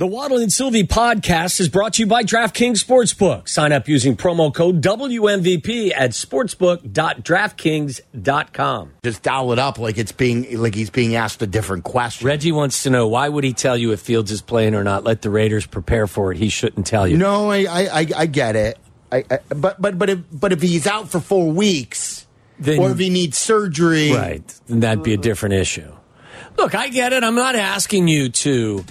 The Waddle and Silvy podcast is brought to you by DraftKings Sportsbook. Sign up using promo code WMVP at sportsbook.draftkings.com. Just dial it up like it's being like he's being asked a different question. Reggie wants to know why would he tell you if Fields is playing or not? Let the Raiders prepare for it. He shouldn't tell you. No, I I, I, I get it. I, I, but but but if but if he's out for four weeks, Then- or if he needs surgery, Right. Then that'd be a different issue. Look, I get it. I'm not asking you to I'm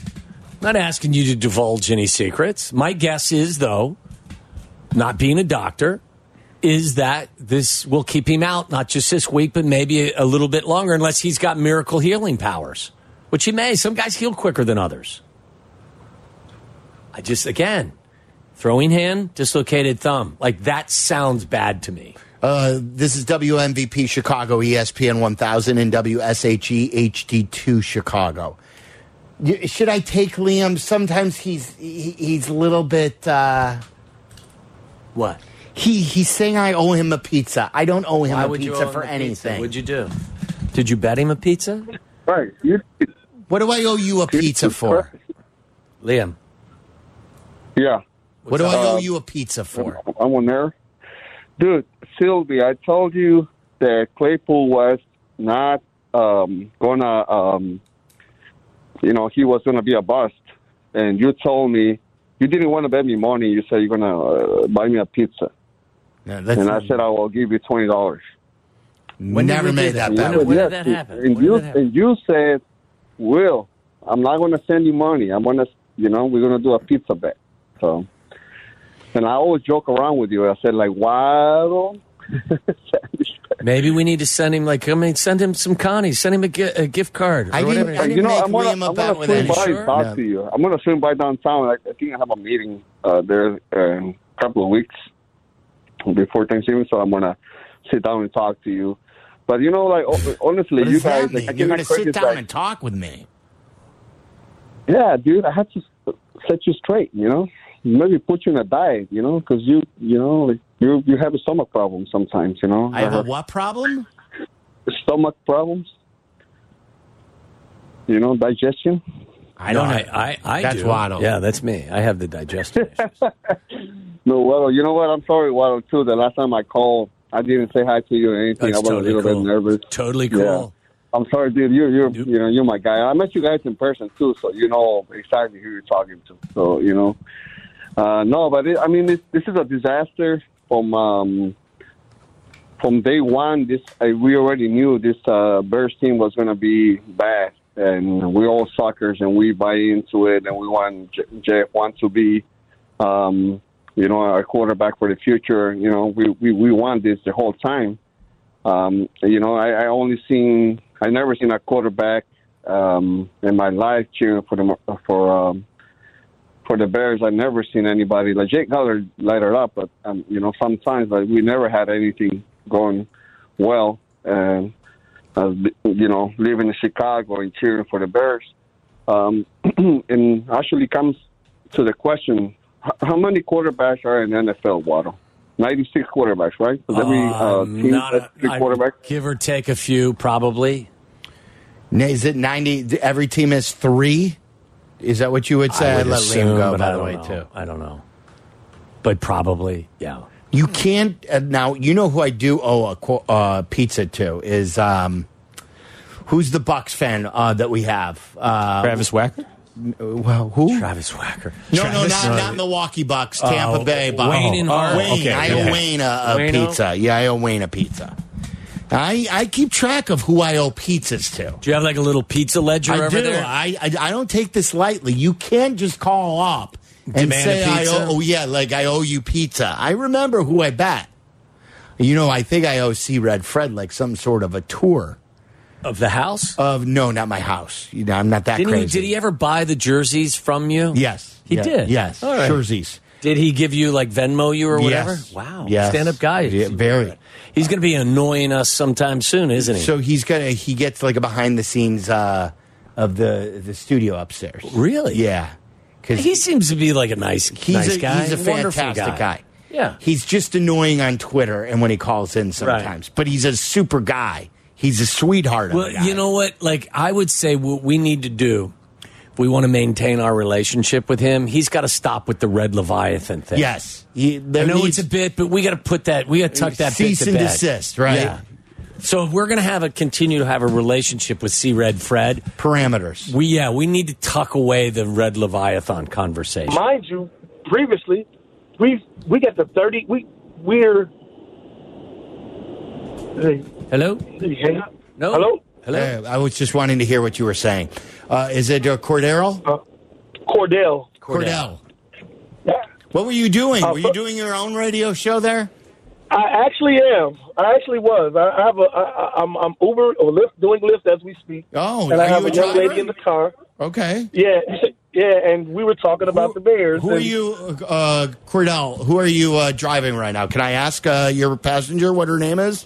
not asking you to divulge any secrets. My guess is though, not being a doctor, is that this will keep him out not just this week but maybe a, little bit longer unless he's got miracle healing powers, which he may. Some guys heal quicker than others. I just again, throwing hand, dislocated thumb. Like that sounds bad to me. Uh, this is WMVP Chicago, ESPN 1000, and WSHE HD2 Chicago. Y- Should I take Liam? Sometimes he's he, he's a little bit. Uh, What? he he's saying I owe him a pizza. I don't owe him Why a would you pizza owe him for a pizza? anything. What'd you do? Did you bet him a pizza? Right. You, What do I owe you a pizza for? Liam. yeah. What do I owe you a pizza for? I'm on there. Dude, Silvy, I told you that Claypool was not um, gonna, um, you know, he was gonna be a bust. And you told me you didn't want to bet me money. You said you're gonna uh, buy me a pizza, No, that's, and I said I will give you twenty dollars. When never made that? that When bet. did- when did that happen? And When you did that happen? and you said, "Will, I'm not going to send you money. I'm going to, you know, we're going to do a pizza bet." So, and I always joke around with you. I said, like, "Waddle." Maybe we need to send him like I mean, send him some Connie, send him a, gi- a gift card. I didn't- I didn't you know, make I'm gonna, Liam a I'm bet gonna with swing by Sure? talk No. to you. I'm going to swing by downtown. I, I think I have a meeting uh, there uh, in a couple of weeks before Thanksgiving, so I'm going to sit down and talk to you. But you know, like honestly, What you does that guys, mean? like, I You're gonna sit down like- and talk with me. Yeah, dude, I have to set you straight. You know, maybe put you in a diet. You know, because you, you know, like you you have a stomach problem sometimes. You know, I have a Uh, what problem? stomach problems. You know, digestion. I no, don't. I, I, I That's do. Waddle. Yeah, that's me. I have the digestive issues. No, well, you know what? I'm sorry, Waddle, too. The last time I called, I didn't say hi to you or anything. That's I was totally a little cool. bit nervous. Totally cool. Yeah. I'm sorry, dude. You're you're Yep. you know you're my guy. I met you guys in person too, so you know exactly who you're talking to. So you know, uh, no, but it, I mean this this is a disaster from um, from day one. This I, we already knew this uh, Bears team was going to be bad, and we're all suckers, and we buy into it, and we want J- Jeff want to be. Um, you know, our quarterback for the future. You know, we, we, we want this the whole time. Um, you know, I, I only seen I never seen a quarterback um, in my life cheering for the for um, for the Bears. I've never seen anybody like Jake Cutler light it up, but um, you know, sometimes like we never had anything going well. And uh, you know, living in Chicago and cheering for the Bears, um, and actually comes to the question: How many quarterbacks are in the NFL, Waddle? Ninety-six quarterbacks, right? Every uh, Um, team not a- three quarterbacks. Give or take a few, probably. Is it ninety? Every team has three. Is that what you would say? I I'd would let assume, Liam go. By the way, know. too. I don't know. But probably, yeah. You can't uh, now. You know who I do owe a uh, pizza to is um, who's the Bucks fan uh, that we have? Uh, Travis Wacker? well, who? Travis Wacker. No, no, Travis- not, not Milwaukee Bucks, Tampa Oh, Bay Bucks. Wayne and Hart. Wayne, okay, I owe okay. Wayne a, a pizza. Yeah, I owe Wayne a pizza. I I keep track of who I owe pizzas to. Do you have like a little pizza ledger I over do. there? I, I I don't take this lightly. You can't just call up and Demand say I owe. Oh yeah, like I owe you pizza. I remember who I bet. You know, I think I owe C Red Fred like some sort of a tour of the house? of no, not my house. You know, I'm not that Didn't he, crazy. did he ever buy the jerseys from you? Yes, He Yeah. did? Yes, All right. jerseys. Did he give you like Venmo you or whatever? Yes. Wow. Yes. Stand up guy. Yeah, very. He's going to be annoying us sometime soon, isn't he? So he's gonna he gets like a behind the scenes uh, of the the studio upstairs. Really? Yeah, because he seems to be like a nice, he's nice a, guy. He's a fantastic guy. Yeah. He's just annoying on Twitter and when he calls in sometimes. But he's a super guy. He's a sweetheart. of Well, a guy. you know what? Like, I would say what we need to do we want to maintain our relationship with him, he's got to stop with the Red Leviathan thing. Yes. He, I know needs- it's a bit, but we got to put that. We got to tuck that Cease bit to and bed. desist, right? Yeah. So if we're going to have a continue to have a relationship with C Red Fred, parameters. we yeah we need to tuck away the Red Leviathan conversation. Mind you, previously, we we got the thirty. We we're. Hey, Hello, hey, hey. no, Hello? hello. Uh, I was just wanting to hear what you were saying. Uh, is it uh, Cordero? Uh, Cordell. Cordell. Yeah. What were you doing? Uh, were you doing your own radio show there? I actually am. I actually was. I I have a. I, I- I'm I'm Uber or Lyft doing Lyft as we speak. Oh, and I have you a a young lady in the car. Okay. Yeah, yeah, and we were talking about the Bears. Who are you, uh, Cordell? Who are you uh, driving right now? Can I ask uh, your passenger what her name is?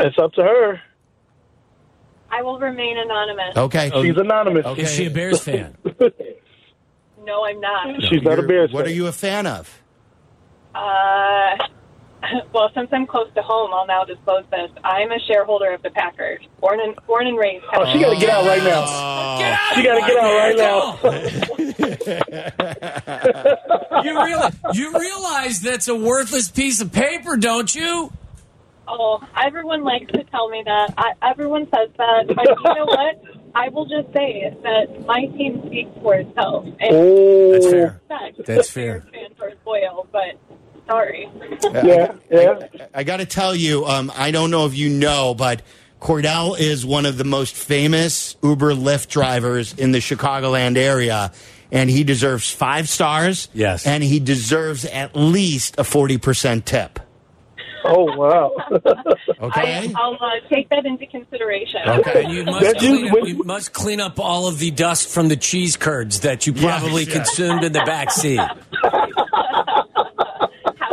It's up to her. I will remain anonymous. Okay. She's anonymous. Okay. Is she a Bears fan? No, I'm not. She's not a You're- Bears What fan. are you a fan of? Uh, well, since I'm close to home, I'll now disclose this. I'm a shareholder of the Packers, born and born and raised. Oh, she got to get out right now. Get out! She got to get out right now. you realize you realize that's a worthless piece of paper, don't you? Oh, everyone likes to tell me that. I, everyone says that, but you know what? I will just say that my team speaks for itself. And Oh, That's fair. That's fair. Bears fans are loyal, but sorry. Yeah, yeah. I got to tell you, um, I don't know if you know, but Cordell is one of the most famous Uber Lyft drivers in the Chicagoland area, and he deserves five stars. Yes. and he deserves at least a forty percent tip. Oh, wow. Okay. I, I'll uh, take that into consideration. Okay. And you must, clean up, went- you must clean up all of the dust from the cheese curds that you probably yes. consumed in the back seat. How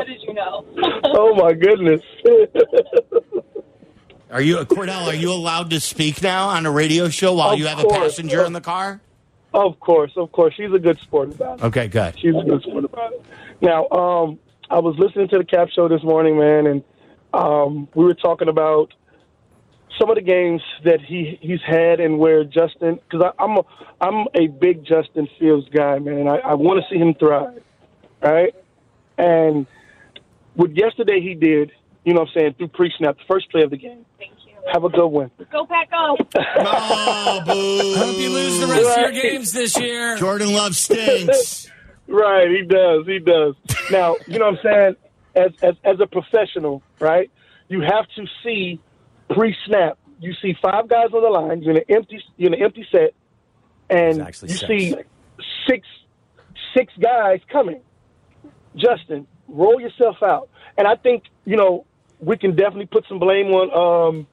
did you know? oh, my goodness. Are you Cordell? Are you allowed to speak now on a radio show while Of you have a passenger in the car? of course, of course. She's a good sport about it. Okay, good. She's a good sport about it. Now, um, I was listening to the Cap Show this morning, man, and um, we were talking about some of the games that he he's had and where Justin, because I'm a, I'm a big Justin Fields guy, man. I, I want to see him thrive, right? And what yesterday he did, you know, what I'm saying through pre-snap, the first play of the game. Thank you. Have a good one. Go pack up. Oh, boo! Hope you lose the rest of your games this year. Jordan Love stinks. Right, he does. He does. Now, you know what I'm saying? As as as a professional, right? You have to see pre-snap. You see five guys on the line. You're in an empty. You're in an empty set, and you six. see six six guys coming. Justin, roll yourself out. And I think you know we can definitely put some blame on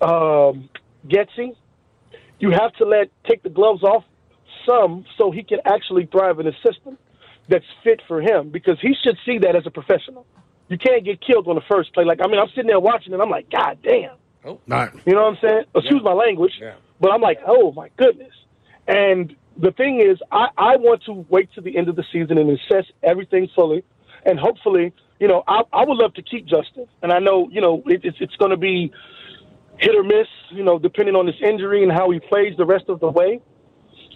um, um, Getsy. You have to let take the gloves off some so he can actually thrive in the system that's fit for him because he should see that as a professional. You can't get killed on the first play. Like I mean, I'm sitting there watching and I'm like, God damn. Oh. Not- You know what I'm saying? Excuse my language, yeah. but I'm like, oh my goodness. And the thing is, I, I want to wait to the end of the season and assess everything fully, and hopefully, you know, I, I would love to keep Justin, and I know, you know, it, it's it's going to be hit or miss, you know, depending on his injury and how he plays the rest of the way.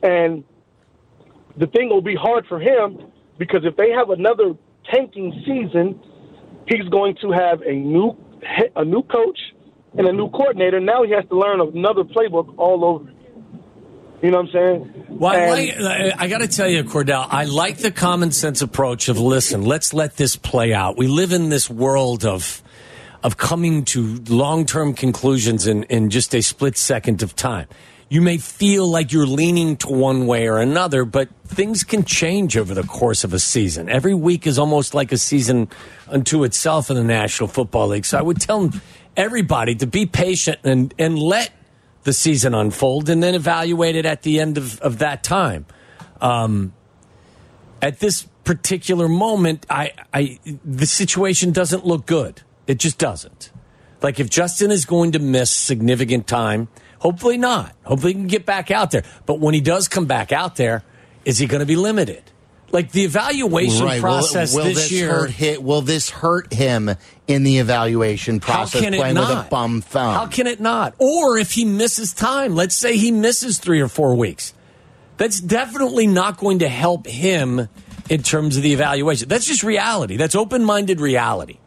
And the thing will be hard for him because if they have another tanking season, he's going to have a new a new coach and a new coordinator. Now he has to learn another playbook all over again. You know what I'm saying? Well, uh, I, like, I got to tell you, Cordell, I like the common sense approach of listen, let's let this play out. We live in this world of of coming to long term conclusions in, in just a split second of time. You may feel like you're leaning to one way or another, but things can change over the course of a season. Every week is almost like a season unto itself in the National Football League. So I would tell everybody to be patient and, and let the season unfold and then evaluate it at the end of, of that time. Um, at this particular moment, I, I, the situation doesn't look good. It just doesn't. Like if Justin is going to miss significant time, hopefully not. Hopefully he can get back out there. But when he does come back out there, is he going to be limited? Like the evaluation Right. Process will this, this year. hurt hit? Will this hurt him in the evaluation How process? can it playing with a not? bum thumb. How can it not? Or if he misses time, let's say he misses three or four weeks. That's definitely not going to help him in terms of the evaluation. That's just reality. That's open minded reality.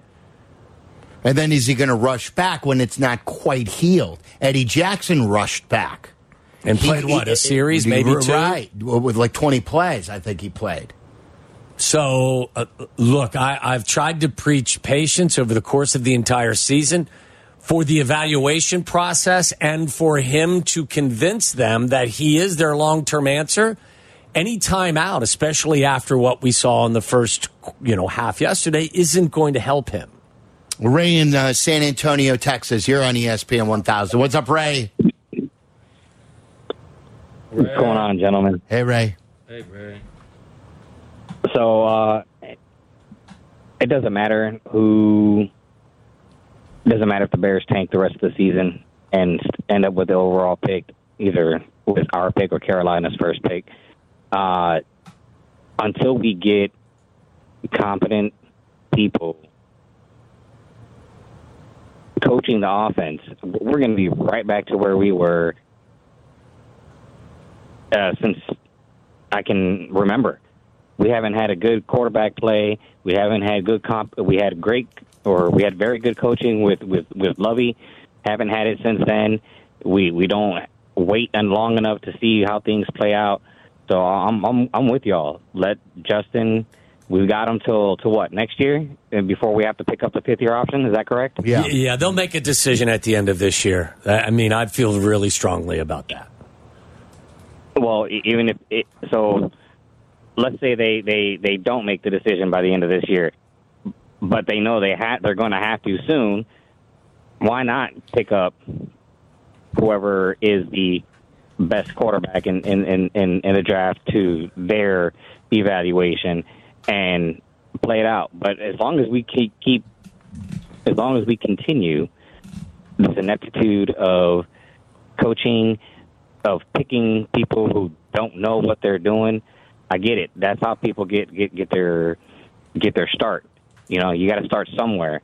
And then is he going to rush back when it's not quite healed? Eddie Jackson rushed back. And played He- what, he- a series, he- maybe two? Right. With like 20 plays, I think he played. So, uh, look, I, I've tried to preach patience over the course of the entire season for the evaluation process and for him to convince them that he is their long term answer. Any time out, especially after what we saw in the first, you know, half yesterday, isn't going to help him. Ray in uh, San Antonio, Texas. You're on ESPN 1000. What's up, Ray? What's going on, gentlemen? Hey, Ray. Hey, Ray. So uh, it doesn't matter who. It doesn't matter if the Bears tank the rest of the season and end up with the overall pick, either with our pick or Carolina's first pick. Uh, until we get competent people coaching the offense, we're going to be right back to where we were uh, since I can remember. We haven't had a good quarterback play. We haven't had good comp. We had great, or we had very good coaching with with with Lovie. Haven't had it since then. We we don't wait and long enough to see how things play out. So I'm I'm I'm with y'all. Let Justin. We've got him till to what next year, and before we have to pick up the fifth year option. Is that correct? Yeah. Yeah, they'll make a decision at the end of this year. I I mean, I feel really strongly about that. Well, even if it, so, let's say they they they don't make the decision by the end of this year, but they know they ha- they're going to have to soon. Why not pick up whoever is the best quarterback in in in, in, in the draft to their evaluation and play it out? But as long as we keep keep as long as we continue this ineptitude of coaching of picking people who don't know what they're doing. I get it. That's how people get get get their get their start. You know, you got to start somewhere.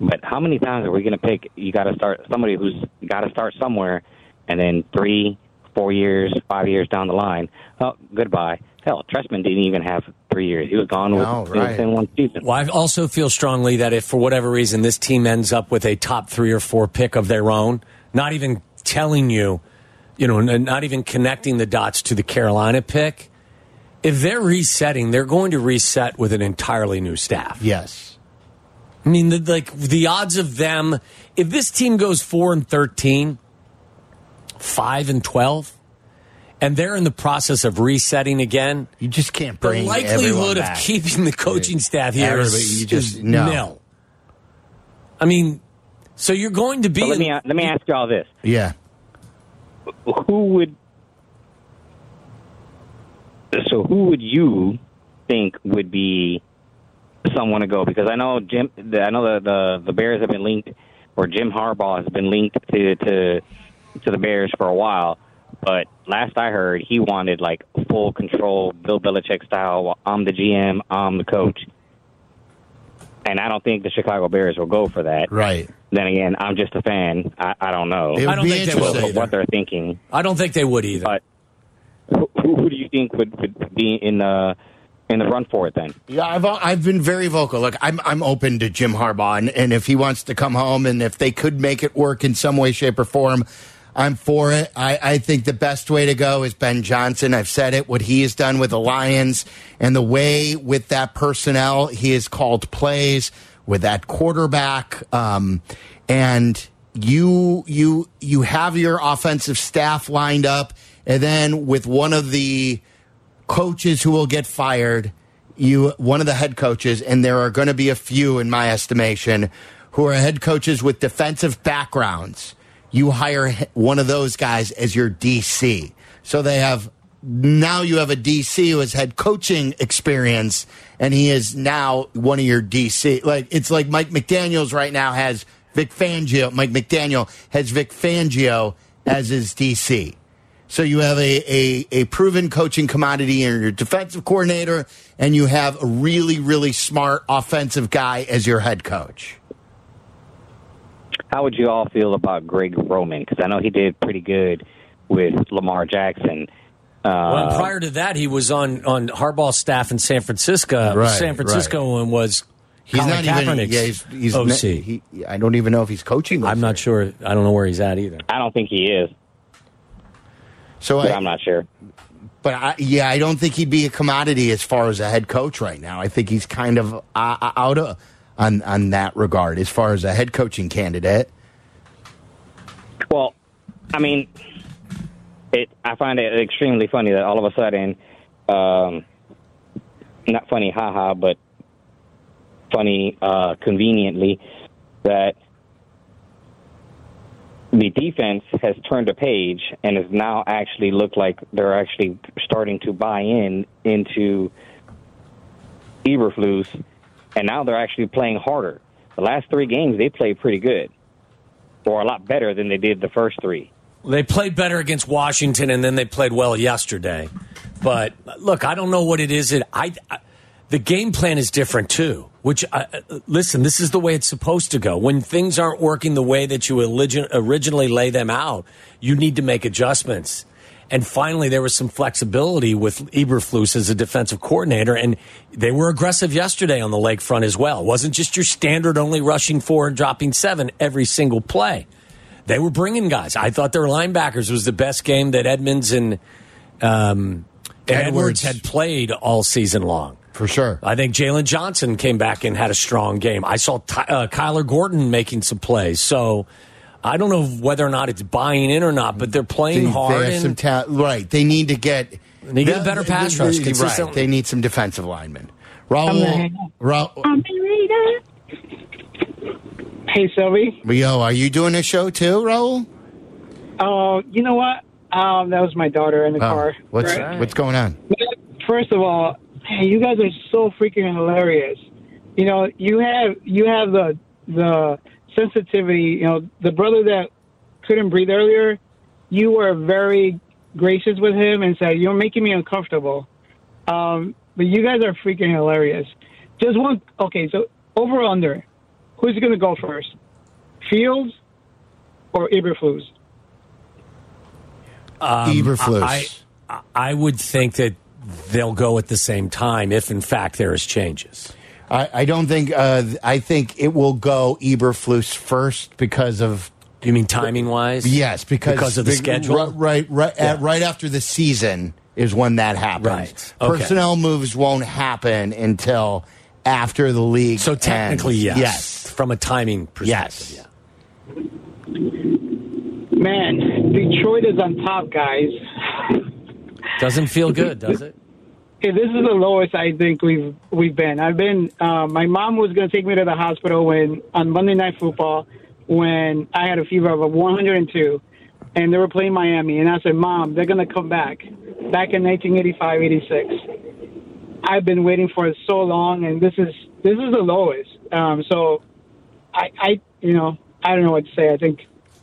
But how many times are we going to pick? You got to start somebody who's got to start somewhere, and then three, four years, five years down the line, oh, goodbye. Hell, Trestman didn't even have three years. He was gone No, right. within one season. Well, I also feel strongly that if for whatever reason this team ends up with a top three or four pick of their own, not even telling you, you know, not even connecting the dots to the Carolina pick, if they're resetting, they're going to reset with an entirely new staff. Yes. I mean, the, like the odds of them, if this team goes four and 13, five and 12, and they're in the process of resetting again, You just can't bring the likelihood of keeping the coaching staff here Everybody, is, you just- is no. nil. I mean, so you're going to be. So let in- me let me ask you all this: Yeah. Who would so who would you think would be someone to go? Because I know Jim, I know the, the the Bears have been linked, or Jim Harbaugh has been linked to to to the Bears for a while. But last I heard, he wanted like full control, Bill Belichick style. I'm the GM, I'm the coach, and I don't think the Chicago Bears will go for that. Right. Then again, I'm just a fan. I, I don't know It would I don't be think they will interesting. what they're thinking. I don't think they would either. But who, who do you think would, would be in the in the run for it then? Yeah, I've I've been very vocal. Look, I'm I'm open to Jim Harbaugh, and, and if he wants to come home, and if they could make it work in some way, shape, or form, I'm for it. I, I think the best way to go is Ben Johnson. I've said it. What he has done with the Lions, and the way with that personnel, he has called plays with that quarterback, um, and you you you have your offensive staff lined up, and then with one of the coaches who will get fired you one of the head coaches and there are going to be a few in my estimation who are head coaches with defensive backgrounds you hire one of those guys as your DC so they have now you have a DC who has had coaching experience and he is now one of your DC like it's like Mike McDaniels right now has Vic Fangio Mike McDaniel has Vic Fangio as his DC so you have a, a, a proven coaching commodity in your defensive coordinator, and you have a really, really smart offensive guy as your head coach. How would you all feel about Greg Roman? Because I know he did pretty good with Lamar Jackson. Well, Uh, and prior to that, he was on on Harbaugh's staff in San Francisco. Right, San Francisco and was He's Colin not even. Yeah, he's, he's OC. ne- he, I don't even know if he's coaching. this I'm not year. sure. I don't know where he's at either. I don't think he is, So but I, I'm not sure. But I, yeah, I don't think he'd be a commodity as far as a head coach right now. I think he's kind of uh, out of on on that regard as far as a head coaching candidate. Well, I mean, it. I find it extremely funny that all of a sudden, um, not funny, haha, but funny uh, conveniently that the defense has turned a page and has now actually looked like they're actually starting to buy in into Eberflus, and now they're actually playing harder. The last three games they played pretty good, or a lot better than they did the first three. They played better against Washington, and then they played well yesterday. But look, I don't know what it is. That I, I the game plan is different too. Which uh, listen, this is the way it's supposed to go. When things aren't working the way that you origin- originally lay them out, you need to make adjustments. And finally, there was some flexibility with Eberflus as a defensive coordinator, and they were aggressive yesterday on the lakefront as well. It wasn't just your standard only rushing four and dropping seven every single play. They were bringing guys. I thought their linebackers was the best game that Edmunds and, um, Edwards Edwards. had played all season long. For sure. I think Jaylon Johnson came back and had a strong game. I saw Ty, uh, Kyler Gordon making some plays. So I don't know whether or not it's buying in or not, but they're playing They, hard. they have some ta- right. They need to get. They get a better pass rush Right. They need some defensive linemen. Raul, Raul, Hey, Silvy. Yo, are you doing a show too, Raul? Uh, you know what? Um, that was my daughter in the Oh, car. what's Right. what's going on? First of all, hey, you guys are so freaking hilarious. You know, you have you have the the sensitivity. You know, the brother that couldn't breathe earlier. You were very gracious with him and said, "You're making me uncomfortable." Um, but you guys are freaking hilarious. Just one. Okay, so over or under. Who's going to go first? Fields or Eberflus? Eberflus. I, I, I would think that they'll go at the same time if, in fact, there is changes. I, I don't think. Uh, I think it will go Eberflus first because of You mean timing wise? yes, because because of the, schedule. Right, right, right, Yeah. at- right after the season is when that happens. Right. Okay. Personnel moves won't happen until after the league. So technically, ends. yes. yes, From a timing perspective, Yes. yeah. Man, Detroit is on top, guys. Doesn't feel good, does it? Hey, this is the lowest I think we've we've been. I've been. Uh, my mom was going to take me to the hospital when on Monday Night Football when I had a fever of 102, and they were playing Miami, and I said, "Mom, they're going to come back." Back in 1985, 86. I've been waiting for it so long, and this is this is the lowest. Um, so, I, I, you know, I don't know what to say. I think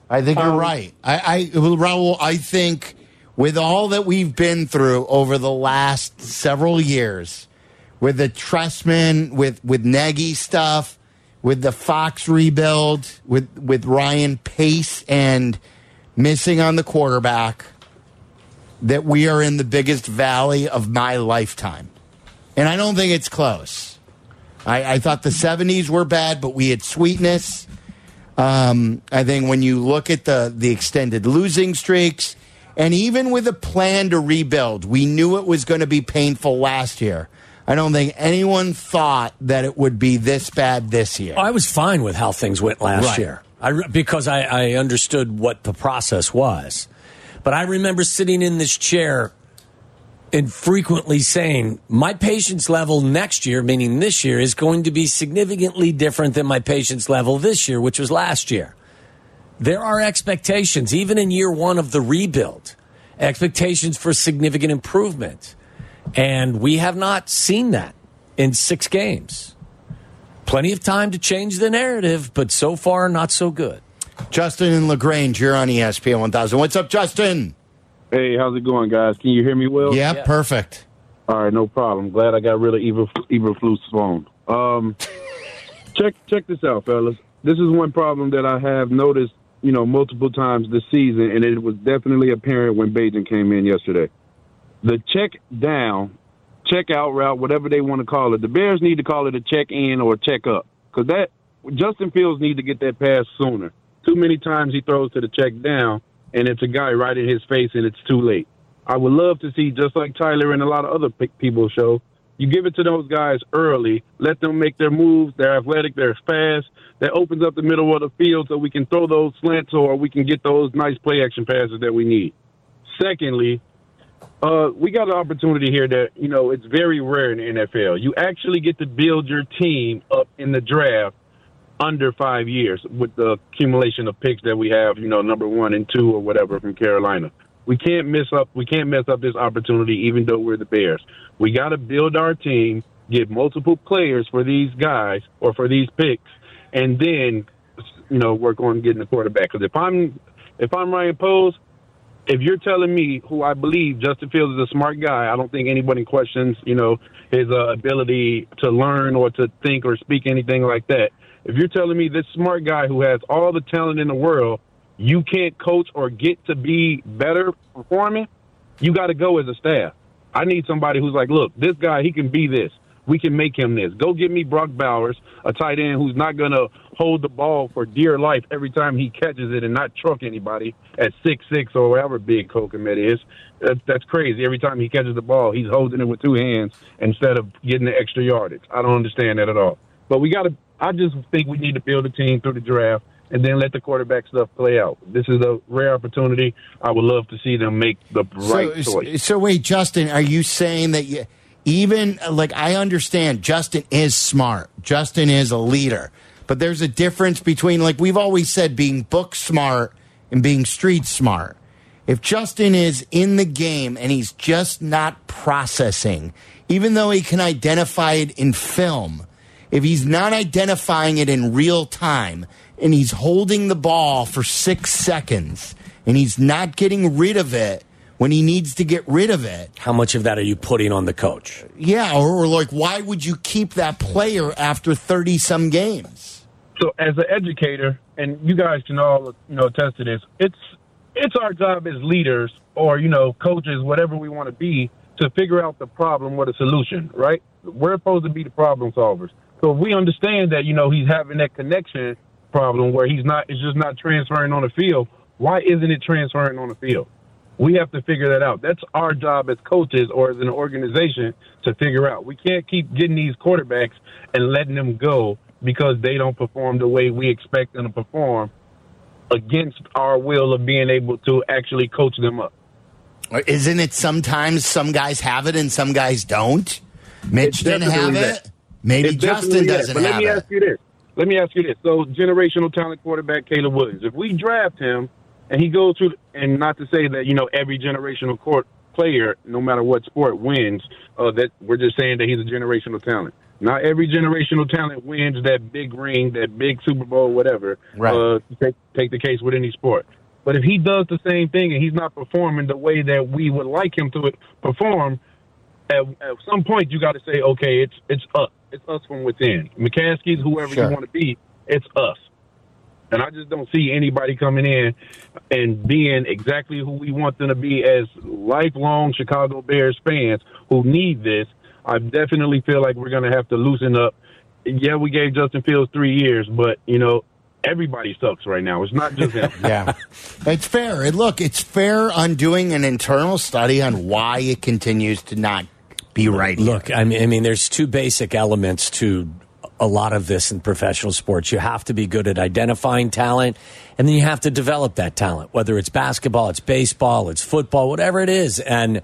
I think you're Um, right. I, I, well, Raul, I think with all that we've been through over the last several years, with the Trestman, with with Nagy stuff, with the Fox rebuild, with with Ryan Pace and missing on the quarterback, that we are in the biggest valley of my lifetime, and I don't think it's close. I, I thought the '70s were bad, but we had sweetness. Um, I think when you look at the the extended losing streaks, and even with a plan to rebuild, we knew it was going to be painful last year. I don't think anyone thought that it would be this bad this year. I was fine with how things went last Right. year. I because I, I understood what the process was. But I remember sitting in this chair and frequently saying, my patience level next year, meaning this year, is going to be significantly different than my patience level this year, which was last year. There are expectations, even in year one of the rebuild, expectations for significant improvement. And we have not seen that in six games. Plenty of time to change the narrative, but so far, not so good. Justin and Lagrange, you're on ESPN 1000. What's up, Justin? Hey, how's it going, guys? Can you hear me well? Yeah, Yeah. perfect. All right, no problem. Glad I got rid of Eber, Eberflus phone. Um, check check this out, fellas. This is one problem that I have noticed, you know, multiple times this season, and it was definitely apparent when Bagent came in yesterday. the check down, check out route, whatever they want to call it. The Bears need to call it a check in or check up because that Justin Fields need to get that pass sooner. Too many times he throws to the check down, and it's a guy right in his face, and it's too late. I would love to see, just like Tyler and a lot of other people show, you give it to those guys early, let them make their moves. They're athletic, they're fast. That opens up the middle of the field so we can throw those slants or we can get those nice play action passes that we need. Secondly, uh, we got an opportunity here that, you know, it's very rare in the NFL. You actually get to build your team up in the draft under five years with the accumulation of picks that we have, you know, number one and two or whatever from Carolina. We can't miss up. We can't mess up this opportunity, even though we're the Bears. We got to build our team, get multiple players for these guys or for these picks, and then, you know, work on getting the quarterback. Because if I'm if I'm Ryan Poles, if you're telling me who I believe Justin Fields is a smart guy, I don't think anybody questions, you know, his uh, ability to learn or to think or speak anything like that. If you're telling me this smart guy who has all the talent in the world, you can't coach or get to be better performing, you got to go as a staff. I need somebody who's like, look, this guy, he can be this. We can make him this. Go get me Brock Bowers, a tight end who's not going to hold the ball for dear life every time he catches it and not truck anybody at six six or whatever big Cole Kmet is. That's, that's crazy. Every time he catches the ball, he's holding it with two hands instead of getting the extra yardage. I don't understand that at all. But we got to. I just think we need to build a team through the draft and then let the quarterback stuff play out. This is a rare opportunity. I would love to see them make the right so, choice. So wait, Justin, are you saying that you, even like I understand Justin is smart. Justin is a leader. But there's a difference between like we've always said being book smart and being street smart. If Justin is in the game and he's just not processing, even though he can identify it in film, if he's not identifying it in real time and he's holding the ball for six seconds and he's not getting rid of it when he needs to get rid of it. How much of that are you putting on the coach? Yeah, or, or like, why would you keep that player after 30 some games? So, as an educator, and you guys can all you know attest to this, it's it's our job as leaders or you know coaches, whatever we want to be, to figure out the problem or the solution. Right? We're supposed to be the problem solvers. So if we understand that you know he's having that connection problem where he's not, it's just not transferring on the field. Why isn't it transferring on the field? We have to figure that out. That's our job as coaches or as an organization to figure out. We can't keep getting these quarterbacks and letting them go because they don't perform the way we expect them to perform against our will of being able to actually coach them up. Isn't it sometimes some guys have it and some guys don't? Mitch didn't have it. that. Maybe It's Justin doesn't But have let me it. ask you this. Let me ask you this. So, generational talent quarterback Caleb Williams. If we draft him and he goes through, and not to say that you know every generational court player, no matter what sport, wins. Uh, that we're just saying that he's a generational talent. Not every generational talent wins that big ring, that big Super Bowl, whatever. Right. Uh, take, take the case with any sport. But if he does the same thing and he's not performing the way that we would like him to perform, at, at some point you got to say, okay, it's it's us, it's us from within. McCaskey's whoever Sure. you want to be, it's us. And I just don't see anybody coming in and being exactly who we want them to be as lifelong Chicago Bears fans who need this. I definitely feel like we're going to have to loosen up. Yeah, we gave Justin Fields three years, but you know everybody sucks right now. It's not just him. Yeah. It's fair. And look, it's fair on doing an internal study on why it continues to not be right. here. Look, I mean, I mean, there's two basic elements to a lot of this in professional sports. You have to be good at identifying talent, and then you have to develop that talent, whether it's basketball, it's baseball, it's football, whatever it is. And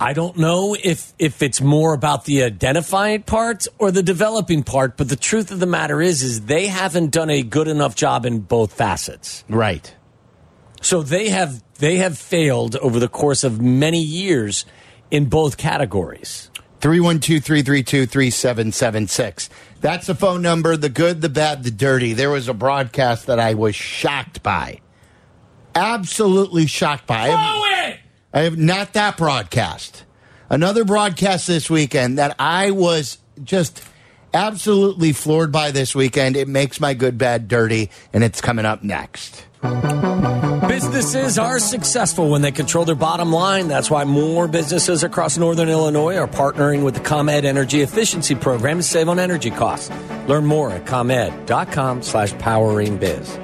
I don't know if if it's more about the identifying part or the developing part, but the truth of the matter is is they haven't done a good enough job in both facets. Right. So they have they have failed over the course of many years in both categories. 312 332 3776. That's the phone number the good, the bad, the dirty. There was a broadcast that I was shocked by. Absolutely shocked by. I have, I have not that broadcast. Another broadcast this weekend that I was just absolutely floored by this weekend. It makes my good, bad, dirty, and it's coming up next. Businesses are successful when they control their bottom line. That's why more businesses across northern Illinois are partnering with the ComEd Energy Efficiency Program to save on energy costs. Learn more at ComEd.com slash powering biz.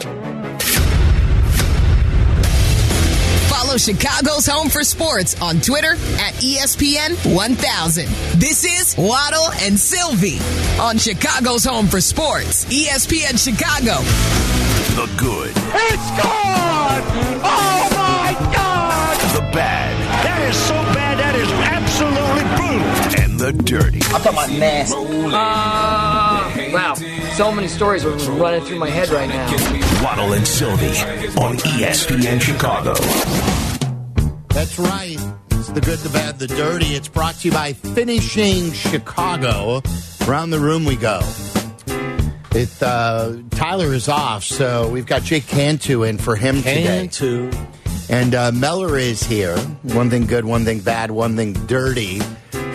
Follow Chicago's Home for Sports on Twitter at ESPN 1000. This is Waddle and Silvy on Chicago's Home for Sports, ESPN Chicago. The good, It's gone! Oh my God! the bad, That is so bad, that is absolutely brutal. and the dirty. I'm talking about nasty. Uh, wow. So many stories are running through my head right now. Waddle and Silvy on ESPN Chicago. That's right. It's the good, the bad, the dirty. It's brought to you by Finishing Chicago. Around the room we go. It uh, Tyler is off, so we've got Jake Cantu in for him today. Cantu. And uh, Meller is here. One thing good, one thing bad, one thing dirty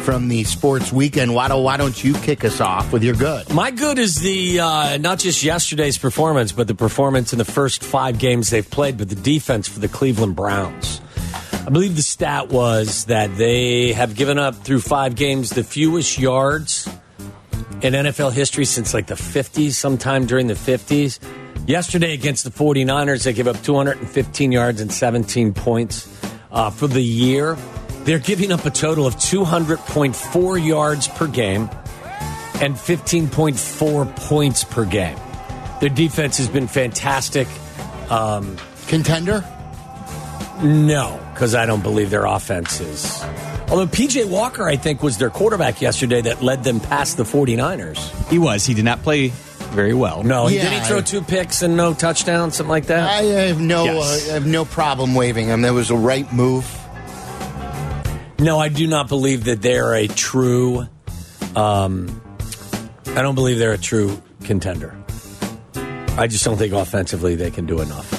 from the sports weekend. Why don't, why don't you kick us off with your good? My good is the uh, not just yesterday's performance, but the performance in the first five games they've played, but the defense for the Cleveland Browns. I believe the stat was that they have given up through five games the fewest yards in NFL history since like the 50s, sometime during the 50s. Yesterday against the 49ers, they gave up 215 yards and 17 points uh, for the year. They're giving up a total of 200.4 yards per game and 15.4 points per game. Their defense has been fantastic. Um, Contender? no, because I don't believe their offense is. Although PJ Walker, I think, was their quarterback yesterday that led them past the 49ers. He was. He did not play very well. No, Yeah, did he throw I- two picks and no touchdown, something like that? I have no Yes. uh, I have no problem waiving him. That was a right move. No, I do not believe that they're a true. Um, I don't believe they're a true contender. I just don't think offensively they can do enough.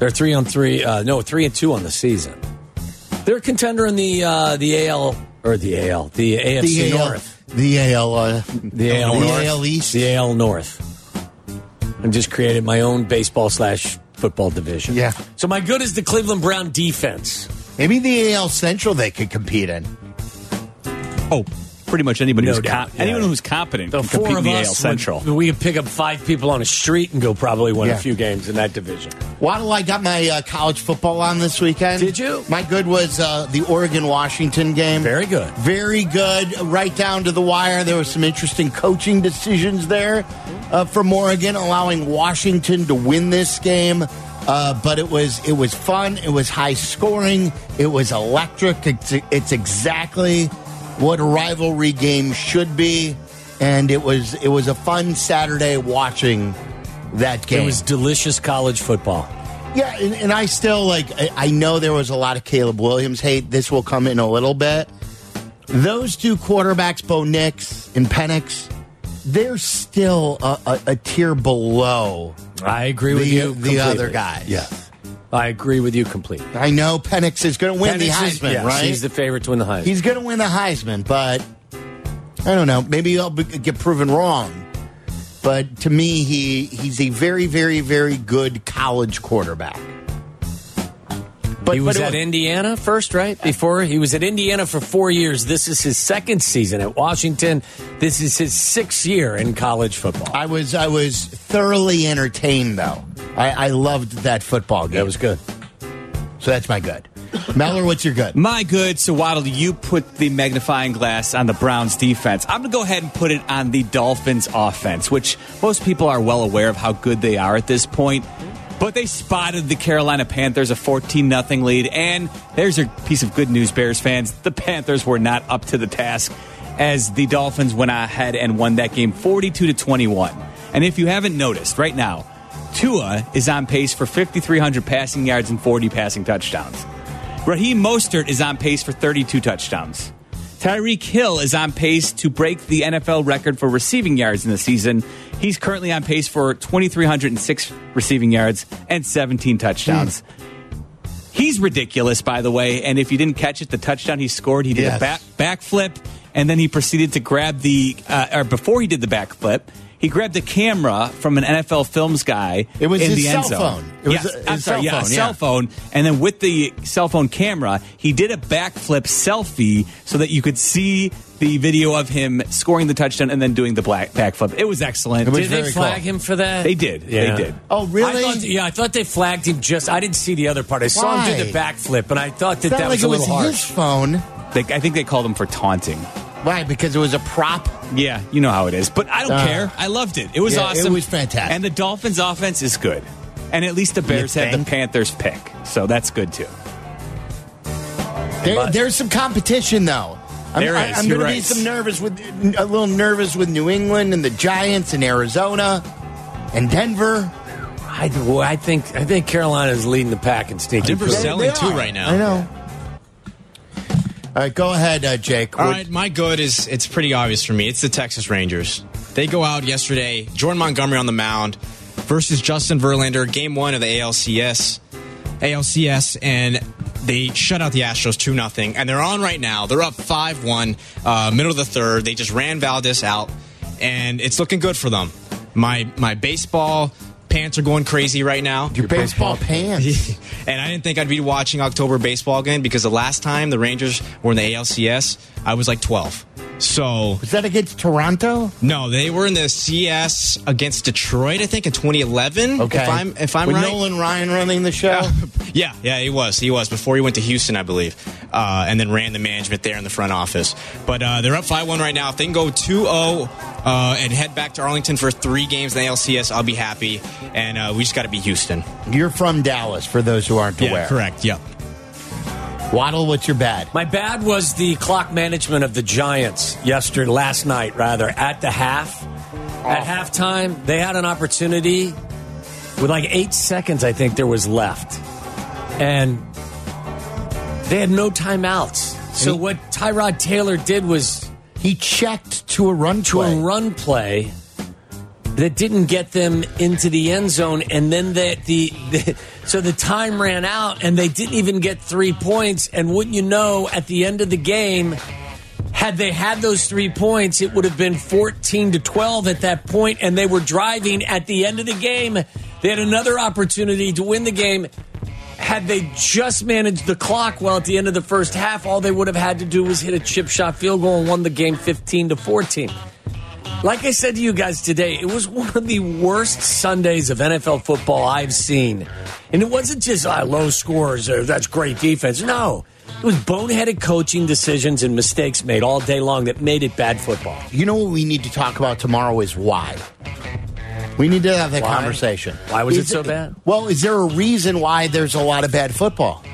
They're three on three. Uh, no, three and two on the season. They're a contender in the uh, the AL or the AL, the AFC the AL, North, The AL, uh, the AL the North, AL East. the AL North. I just created my own baseball slash football division. Yeah. So my good is the Cleveland Brown defense. Maybe the AL Central they could compete in. Oh, pretty much anybody No who's doubt, com- yeah. anyone who's competent The can four compete of in the us AL would- Central. we could pick up five people on a street and go probably win Yeah. a few games in that division. Waddle, I got my uh, college football on this weekend. Did you? My good was uh, the Oregon Washington game. Very good. Very good. Right down to the wire. There were some interesting coaching decisions there uh, from Oregon, allowing Washington to win this game. Uh, but it was it was fun. It was high scoring. It was electric. It's, it's exactly what a rivalry game should be. And it was it was a fun Saturday watching that game. It was delicious college football. Yeah, and, and I still like. I, I know there was a lot of Caleb Williams hate. This will come in a little bit. Those two quarterbacks, Bo Nix and Penix, they're still a, a, a tier below. I agree with The- you. the completely. other guys. Yeah, I agree with you completely. I know Penix is going to win the Penix is- Heisman, yes, right? He's the favorite to win the Heisman. He's going to win the Heisman, but I don't know. Maybe I'll be, get proven wrong. But to me, he he's a very, very, very good college quarterback. But he was but it at Indiana first, right? Before he was at Indiana for four years. This is his second season at Washington. This is his sixth year in college football. I was I was thoroughly entertained though. I, I loved that football game. That was good. So that's my good. Meller, what's your good? My good. So Waddle, you put the magnifying glass on the Browns defense. I'm going to go ahead and put it on the Dolphins offense, which most people are well aware of how good they are at this point. But they spotted the Carolina Panthers a 14 nothing lead, and there's a piece of good news, Bears fans. The Panthers were not up to the task as the Dolphins went ahead and won that game 42 to 21. And if you haven't noticed, right now, Tua is on pace for 5,300 passing yards and 40 passing touchdowns. Raheem Mostert is on pace for 32 touchdowns. Tyreek Hill is on pace to break the NFL record for receiving yards in the season. He's currently on pace for 2,306 receiving yards and 17 touchdowns. He's ridiculous, by the way. And if you didn't catch it, the touchdown he scored, he did Yes. a back backflip, and then he proceeded to grab the, uh, or before he did the backflip, he grabbed a camera from an NFL Films guy. It was in his the end cell zone. phone. It was yes, a- I'm his sorry, cell yeah, a phone, yeah. cell phone, and then with the cell phone camera, he did a backflip selfie so that you could see the video of him scoring the touchdown and then doing the black backflip. It was excellent. Did they flag him for that? They did. Yeah. They did. Oh, really? I thought, yeah, I thought they flagged him just. I didn't see the other part. I saw him do the backflip, and I thought that Felt that like was a it was little his phone. They, I think they called him for taunting. Why? Because it was a prop. Yeah, you know how it is. But I don't Uh, care. I loved it. It was yeah, it awesome. was fantastic. And the Dolphins' offense is good. And at least the Bears have the? Panthers pick. So that's good too. There, there's some competition though. I'm, There I, I'm you're going to be some nervous with a little nervous with New England and the Giants and Arizona and Denver. I, well, I think I think Carolina's leading the pack in sneaky. Denver's food. selling too right now. I know. All right, go ahead, uh, Jake. All right, my good is it's pretty obvious for me. It's the Texas Rangers. They go out yesterday, Jordan Montgomery on the mound versus Justin Verlander, game one of the ALCS, ALCS, and they shut out the Astros two 0 and they're on right now. They're up five one, uh, middle of the third. They just ran Valdez out, and it's looking good for them. My my baseball pants are going crazy right now. Your baseball pants. and I didn't think I'd be watching October baseball again because the last time the Rangers were in the ALCS, I was like 12. So Was that against Toronto? no, they were in the CS against Detroit, I think, in 2011. Okay. If I'm if I'm With right. Nolan Ryan running the show. Yeah, yeah, he was. He was before he went to Houston, I believe, uh, and then ran the management there in the front office. But uh, they're up five one right now. If they can go 2-0 uh, and head back to Arlington for three games in the ALCS, I'll be happy. And uh, we just got to be Houston. You're from Dallas, for those who aren't Yeah, aware. correct. Yep. Waddle, what's your bad? My bad was the clock management of the Giants yesterday, last night rather, at the half. At halftime, they had an opportunity with like eight seconds, I think there was left, and they had no timeouts. So what Tyrod Taylor did was He checked to a run to play. a run play that didn't get them into the end zone, and then the, the, the so the time ran out, and they didn't even get three points. And wouldn't you know, at the end of the game, had they had those three points, it would have been fourteen to twelve at that point, and they were driving at the end of the game. They had another opportunity to win the game. Had they just managed the clock well at the end of the first half, all they would have had to do was hit a chip shot field goal and won the game 15 to 14. Like I said to you guys today, it was one of the worst Sundays of NFL football I've seen. And it wasn't just ah, low scores or that's great defense. No, it was boneheaded coaching decisions and mistakes made all day long that made it bad football. You know what we need to talk about tomorrow is why. We need to have that Why? conversation. Why was it so bad? Well, is there a reason why there's a lot of bad football?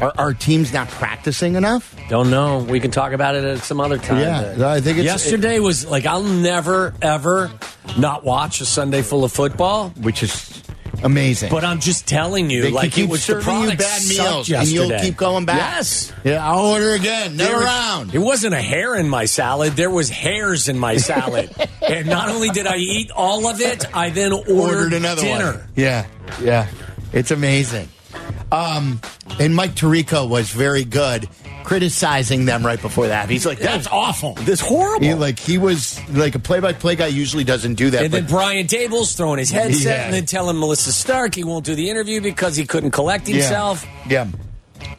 Are, are teams not practicing enough? Don't know. We can talk about it at some other time. Yeah, I think it's- yesterday was like I'll never ever not watch a Sunday full of football. Which is amazing. But I'm just telling you, They like keep it was the serving you bad meals, and you'll keep going back. Yes. Yeah, I'll order again. Never There around. It wasn't a hair in my salad. There was hairs in my salad. and not only did I eat all of it, I then ordered, ordered another dinner. one. Yeah, yeah, it's amazing. Um, and Mike Tirico was very good criticizing them right before that. He's like, "That's awful. This horrible." He, like he was like a play-by-play guy usually doesn't do that. And then Brian Daboll's throwing his headset Yeah. and then telling Melissa Stark he won't do the interview because he couldn't collect himself. Yeah.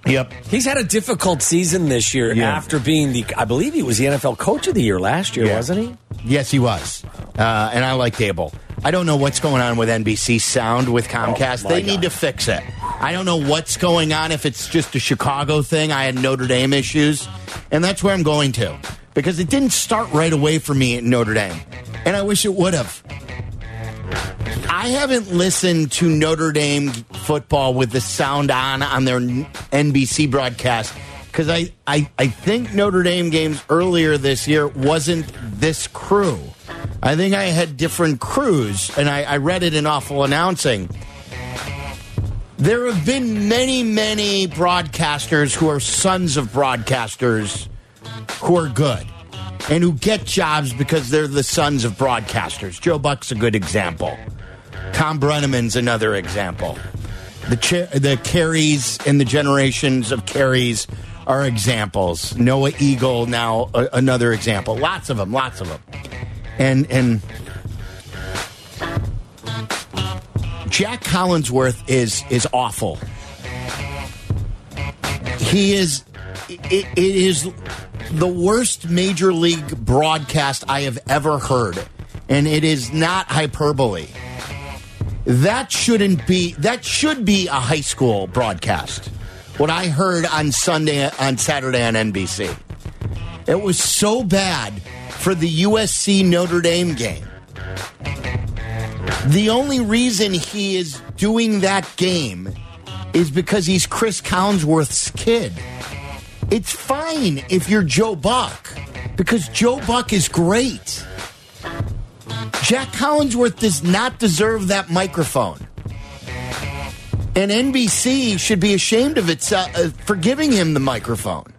Yep. He's had a difficult season this year Yeah. after being the, I believe he was the NFL Coach of the Year last year, Yeah. wasn't he? Yes, he was. Uh, and I like Dable. I don't know what's going on with NBC Sound with oh Comcast. Oh, they need to fix it. I don't know what's going on, if it's just a Chicago thing. I had Notre Dame issues. And that's where I'm going to. Because it didn't start right away for me at Notre Dame. And I wish it would have. I haven't listened to Notre Dame football with the sound on on their NBC broadcast because I, I, I think Notre Dame games earlier this year wasn't this crew. I think I had different crews, and I, I read it in Awful Announcing. There have been many, many broadcasters who are sons of broadcasters who are good and who get jobs because they're the sons of broadcasters. Joe Buck's a good example. Thom Brennaman's another example. The cha- the Carays and the generations of Carays are examples. Noah Eagle now a- another example. Lots of them, lots of them. And and Jack Collinsworth is is awful. He is it, it is the worst major league broadcast I have ever heard, and it is not hyperbole. That shouldn't be that should be a high school broadcast. What I heard on Sunday on Saturday on NBC. It was so bad for the USC Notre Dame game. The only reason he is doing that game is because he's Chris Collinsworth's kid. It's fine if you're Joe Buck because Joe Buck is great. Jack Collinsworth does not deserve that microphone. And NBC should be ashamed of itself uh, for giving him the microphone.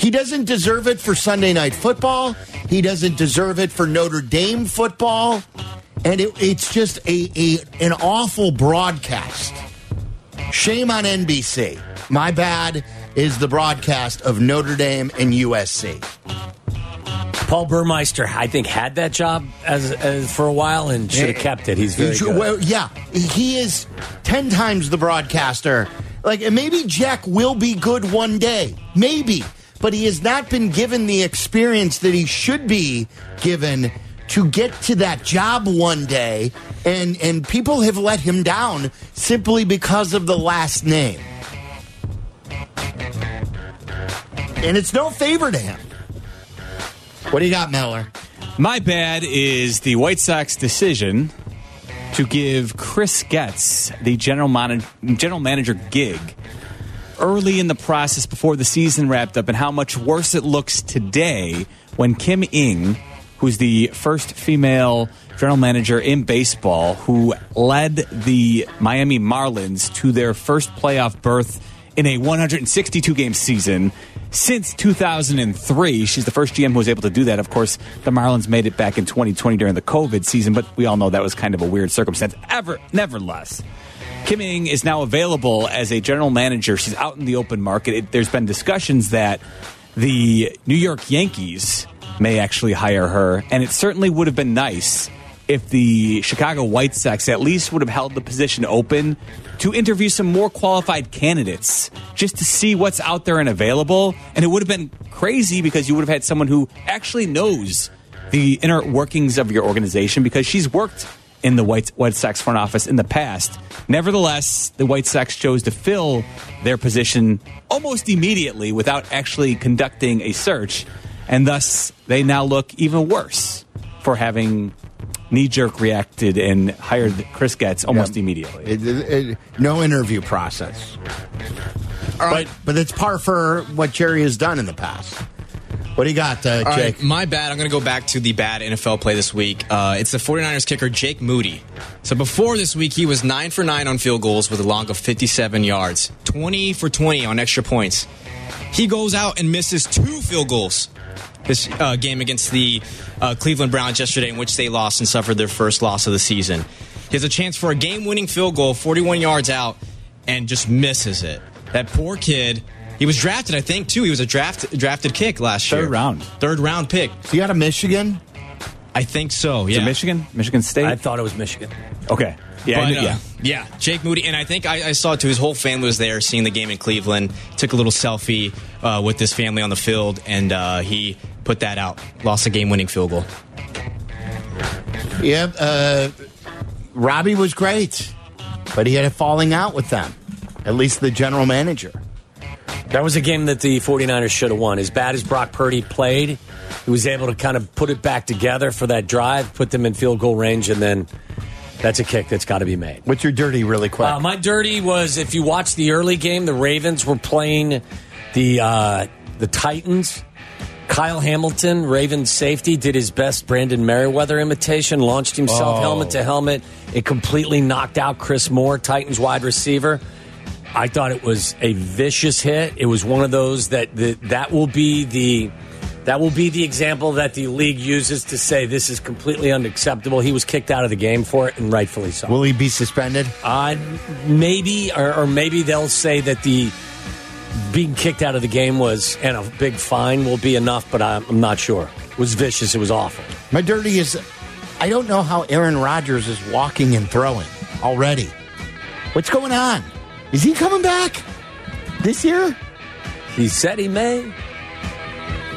He doesn't deserve it for Sunday night football. He doesn't deserve it for Notre Dame football. And it, it's just a, a an awful broadcast. Shame on NBC. My bad is the broadcast of Notre Dame and USC. Paul Burmeister, I think, had that job as, as for a while and should have eh, kept it. He's very good. Well, yeah, he is ten times the broadcaster. Like, and maybe Jack will be good one day, maybe, but he has not been given the experience that he should be given to get to that job one day, and and people have let him down simply because of the last name, and it's no favor to him. What do you got, Miller? My bad is the White Sox decision to give Chris Getz the general, man- general manager gig early in the process before the season wrapped up, and how much worse it looks today when Kim Ng, who's the first female general manager in baseball, who led the Miami Marlins to their first playoff berth in a 162 game season since 2003. She's the first GM who was able to do that. Of course, the Marlins made it back in 2020 during the COVID season, but we all know that was kind of a weird circumstance. Ever, nevertheless. Kim Ng is now available as a general manager. She's out in the open market. It, there's been discussions that the New York Yankees may actually hire her, and it certainly would have been nice if the Chicago White Sox at least would have held the position open to interview some more qualified candidates just to see what's out there and available. And it would have been crazy because you would have had someone who actually knows the inner workings of your organization because she's worked in the White, White Sox front office in the past. Nevertheless, the White Sox chose to fill their position almost immediately without actually conducting a search. And thus, they now look even worse for having knee jerk reacted and hired Chris Getz almost Yeah. immediately. It- it- it- no interview process. But, but it's par for what Jerry has done in the past. What do you got, uh, All right, Jake? my bad. I'm going to go back to the bad NFL play this week. Uh, it's the 49ers kicker, Jake Moody. So before this week, he was 9 for 9 on field goals with a long of 57 yards, 20 for 20 on extra points. He goes out and misses two field goals this uh, game against the uh, Cleveland Browns yesterday, in which they lost and suffered their first loss of the season. He has a chance for a game winning field goal, 41 yards out, and just misses it. That poor kid. He was drafted, I think, too. He was a draft drafted kick last year. Third round. Third round pick. So you got a Michigan? I think so. Is Yeah. it Michigan? Michigan State? I thought it was Michigan. okay. Yeah, But, uh, yeah. yeah, Jake Moody, and I think I, I saw it too. His whole family was there, seeing the game in Cleveland. Took a little selfie uh, with his family on the field, and uh, he put that out. Lost a game-winning field goal. Yeah, Uh, Robbie was great, but he had a falling out with them. At least the general manager. That was a game that the 49ers should have won. As bad as Brock Purdy played, he was able to kind of put it back together for that drive, put them in field goal range, and then that's a kick that's got to be made. What's your dirty, really quick? Uh, my dirty was if you watch the early game, the Ravens were playing the uh, the Titans. Kyle Hamilton, Ravens safety, did his best Brandon Meriweather imitation, launched himself Oh. helmet to helmet. It completely knocked out Chris Moore, Titans wide receiver. I thought it was a vicious hit. It was one of those that that, that will be the that will be the example that the league uses to say this is completely unacceptable. He was kicked out of the game for it, and rightfully so. Will he be suspended? Uh, maybe, or, or maybe they'll say that the being kicked out of the game was and a big fine will be enough, but I'm, I'm not sure. It was vicious. It was awful. My dirty is I don't know how Aaron Rodgers is walking and throwing already. What's going on? Is he coming back this year? He said he may.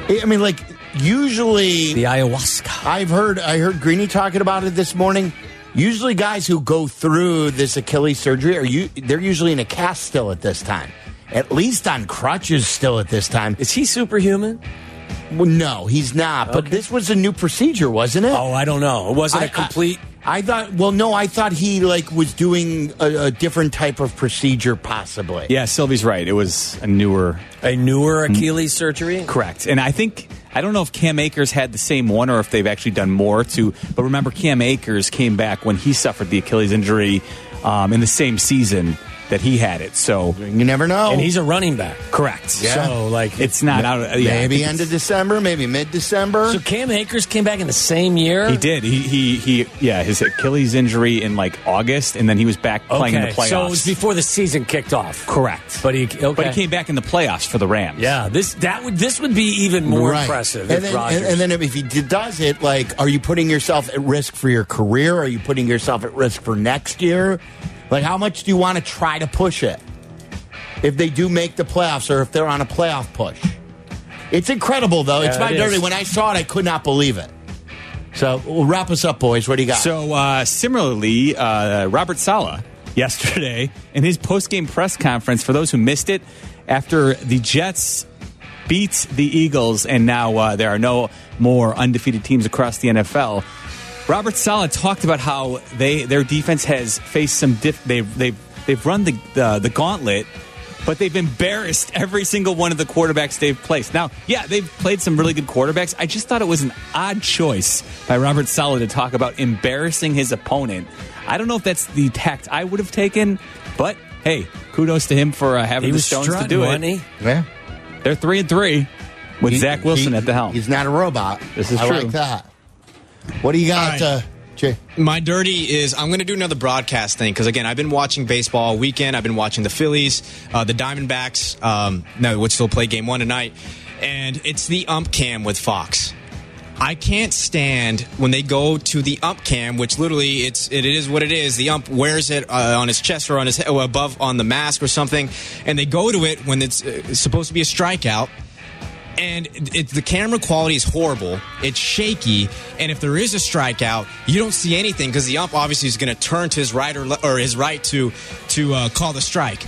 I mean, like usually the ayahuasca. I've heard I heard Greeny talking about it this morning. Usually, guys who go through this Achilles surgery are you they're usually in a cast still at this time. At least on crutches still at this time. Is he superhuman? Well, no, he's not. But this was a new procedure, wasn't it? Oh, I don't know. It wasn't I- a complete. I, I thought. Well, no, I thought he like was doing a, a different type of procedure, possibly. Yeah, Silvy's right. It was a newer, a newer Achilles surgery. Correct. And I think I don't know if Cam Akers had the same one or if they've actually done more to. But remember, Cam Akers came back when he suffered the Achilles injury um, in the same season that he had it. So you never know. And he's a running back. Correct. Yeah. So like It's not out. Of, yeah, maybe end of December, maybe mid December. So Cam Akers came back in the same year. He did. He he he. Yeah, his Achilles injury in like August, and then he was back playing in the playoffs. so it was before the season kicked off. Correct. But he okay. But he came back in the playoffs for the Rams. Yeah, this that would this would be even more Right. impressive And if then, Rodgers. and, and then if he does it, like, are you putting yourself at risk for your career? Are you putting yourself at risk for next year? Like, how much do you want to try to push it? If they do make the playoffs or if they're on a playoff push. It's incredible, though. it's my it dirty. is. When I saw it, I could not believe it. So, we'll wrap us up, boys. What do you got? So uh, similarly, uh, Robert Saleh yesterday in his post-game press conference, for those who missed it, after the Jets beat the Eagles, and now uh, there are no more undefeated teams across the NFL. Robert Saleh talked about how they their defense has faced some diff- they they've they've run the, the the gauntlet, but they've embarrassed every single one of the quarterbacks they've placed. Now, yeah, they've played some really good quarterbacks. I just thought it was an odd choice by Robert Saleh to talk about embarrassing his opponent. I don't know if that's the tact I would have taken, but hey, kudos to him for uh, having he the was stones to do it. he? yeah. They're three and three with He- Zach Wilson he- at the helm. He's not a robot. This is I true. like that. What do you got, right. uh, Jay? My dirty is I'm going to do another broadcast thing because again I've been watching baseball all weekend. I've been watching the Phillies, uh, the Diamondbacks, um, no, which still play game one tonight, and it's the ump cam with Fox. I can't stand when they go to the ump cam, which literally it's it is what it is. The ump wears it uh, on his chest or on his head, or above on the mask or something, and they go to it when it's uh, supposed to be a strikeout and it, the camera quality is horrible. It's shaky, and if there is a strikeout, you don't see anything because the ump obviously is going to turn to his right or, le- or his right to to uh, call the strike.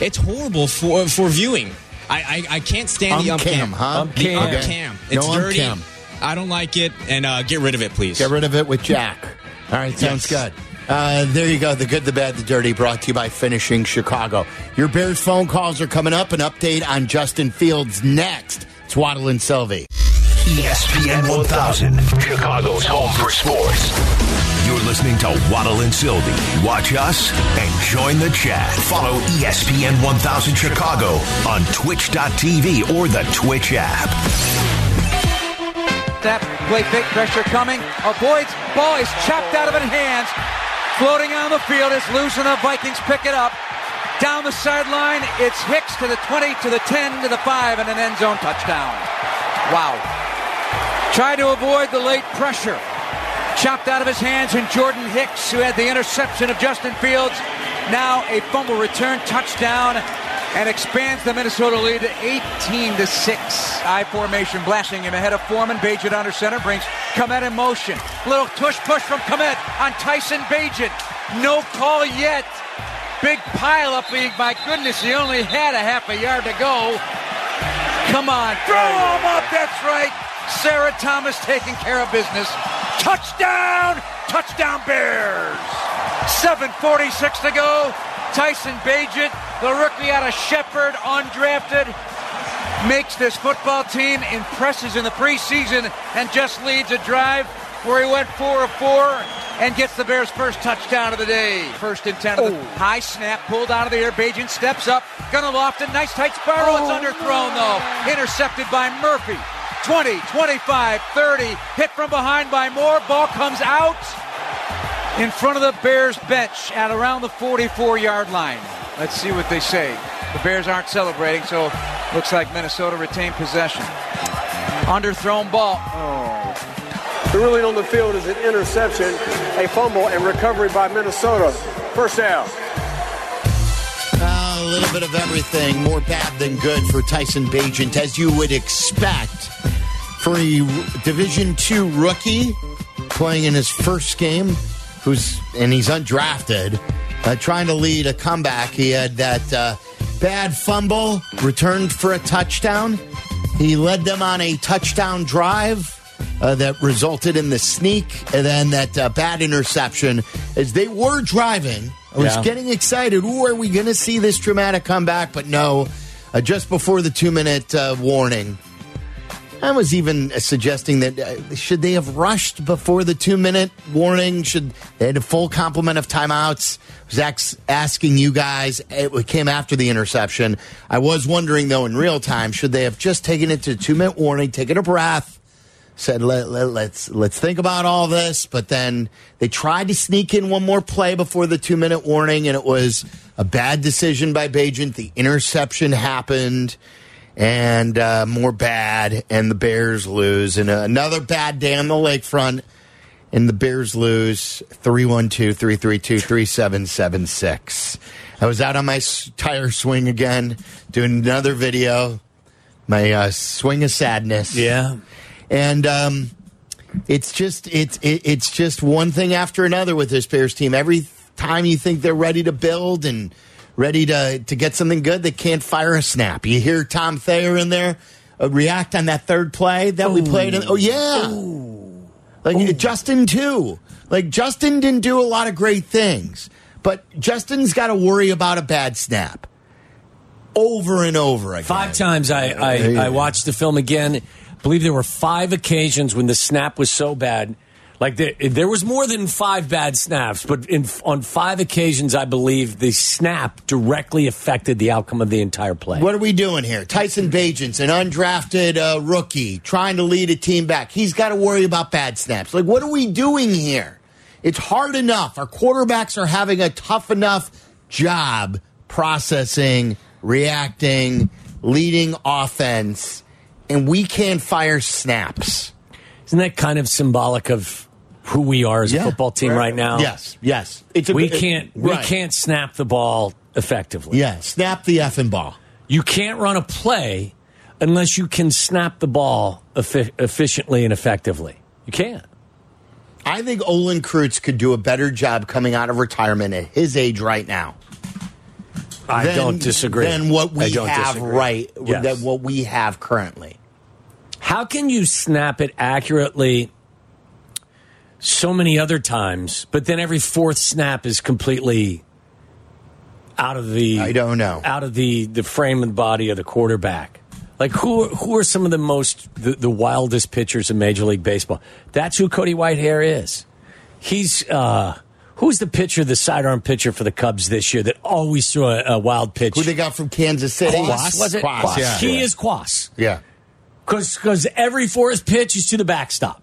It's horrible for for viewing. I I, I can't stand the Ump ump cam, cam. huh? Ump The cam. ump Okay. cam. It's ump dirty. cam. I don't like it, and uh, get rid of it, please. Get rid of it with Jack. All right, sounds Yes. good. Uh, there you go. The good, the bad, the dirty brought to you by Finishing Chicago. Your Bears phone calls are coming up. An update on Justin Fields next. It's Waddle and Silvy. ESPN 1000, Chicago's home for sports. You're listening to Waddle and Silvy. Watch us and join the chat. Follow ESPN 1000 Chicago on twitch.tv or the Twitch app. Snap, play fake pressure coming. Avoids, ball is chopped out of his hands. Floating on the field, it's loose and the Vikings pick it up. Down the sideline, it's Hicks to the 20, to the 10, to the 5, and an end zone touchdown. Wow. Tried to avoid the late pressure. Chopped out of his hands, and Jordan Hicks, who had the interception of Justin Fields, now a fumble return touchdown and expands the Minnesota lead to 18 to 6. I formation blasting him ahead of Foreman. Bagent under center brings Kmet in motion. Little tush push from Kmet on Tyson Bagent. No call yet. Big pile up. My goodness, he only had a half a yard to go. Come on, throw him up. That's right. Sarah Thomas taking care of business. Touchdown! Touchdown Bears! 7.46 to go. Tyson Bagent, the rookie out of Shepherd, undrafted, makes this football team, impresses in the preseason, and just leads a drive where he went 4 of 4 and gets the Bears' first touchdown of the day. First and 10 of the oh. high snap, pulled out of the air. Bagent steps up, gonna loft it. Nice tight spiral. It's oh, underthrown, though. Intercepted by Murphy. 20, 25, 30. Hit from behind by Moore. Ball comes out in front of the Bears bench at around the 44 yard line. Let's see what they say. The Bears aren't celebrating, so looks like Minnesota retained possession. Underthrown ball. Oh. The ruling on the field is an interception, a fumble, and recovery by Minnesota. First down. A little bit of everything. More bad than good for Tyson Bagent, as you would expect for a Division Two rookie playing in his first game, who's and he's undrafted, uh, trying to lead a comeback. He had that uh, bad fumble, returned for a touchdown. He led them on a touchdown drive. Uh, that resulted in the sneak and then that uh, bad interception as they were driving. I was Yeah. getting excited. Ooh, are we going to see this dramatic comeback? But no, uh, just before the two minute uh, warning. I was even uh, suggesting that uh, should they have rushed before the two minute warning? Should they had a full complement of timeouts? Zach's asking you guys. It came after the interception. I was wondering though, in real time, should they have just taken it to two minute warning, taken a breath, said let, let, let's let's think about all this, but then they tried to sneak in one more play before the two minute warning, and it was a bad decision by Bagent. The interception happened, and uh, more bad, and the Bears lose, and uh, another bad day on the lakefront, and the Bears lose 312 332 3776. I was out on my tire swing again, doing another video, my uh, swing of sadness. Yeah. And um, it's just it's it, it's just one thing after another with this Bears team. Every time you think they're ready to build and ready to to get something good, they can't fire a snap. You hear Tom Thayer in there uh, react on that third play that we played. In, oh yeah, like Justin too. Like Justin didn't do a lot of great things, but Justin's got to worry about a bad snap over and over again. Five times I, I, I watched the film again. I believe there were five occasions when the snap was so bad. Like there, there was more than five bad snaps, but in, on five occasions, I believe the snap directly affected the outcome of the entire play. What are we doing here? Tyson Bagent's an undrafted uh, rookie trying to lead a team back. He's got to worry about bad snaps. Like, what are we doing here? It's hard enough. Our quarterbacks are having a tough enough job processing, reacting, leading offense, and we can't fire snaps. Isn't that kind of symbolic of who we are as a football team right now? Yes, yes. It's a- we can't we right. can't snap the ball effectively. Yeah, snap the effing ball. You can't run a play unless you can snap the ball effi- efficiently and effectively. You can't. I think Olin Kreutz could do a better job coming out of retirement at his age right now. I than- don't disagree. Than what we have disagree. right, Yes. than what we have currently. How can you snap it accurately so many other times, but then every fourth snap is completely out of the I don't know. out of the the frame and body of the quarterback. Like who who are some of the most the, the wildest pitchers in Major League Baseball? That's who Cody Whitehair is. He's uh who's the pitcher, the sidearm pitcher for the Cubs this year that always threw a, a wild pitch? Who they got from Kansas City? Cuas, was it? Cuas, yeah. He is Cuas. Yeah. Because every fourth pitch is to the backstop.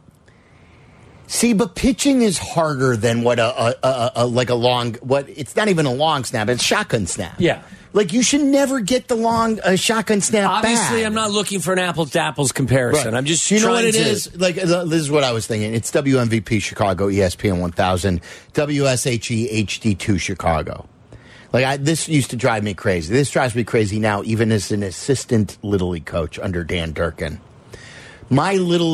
See, but pitching is harder than what a, a, a, a like a long what it's not even a long snap, it's shotgun snap. Yeah. Like you should never get the long uh, shotgun snap Obviously, back. I'm not looking for an apples to apples comparison. Right. I'm just you know what it to, is. Like uh, this is what I was thinking. It's WMVP Chicago, ESPN 1000, WSHE HD2 Chicago. Like I, this used to drive me crazy. This drives me crazy now, even as an assistant little league coach under Dan Durkin. My little league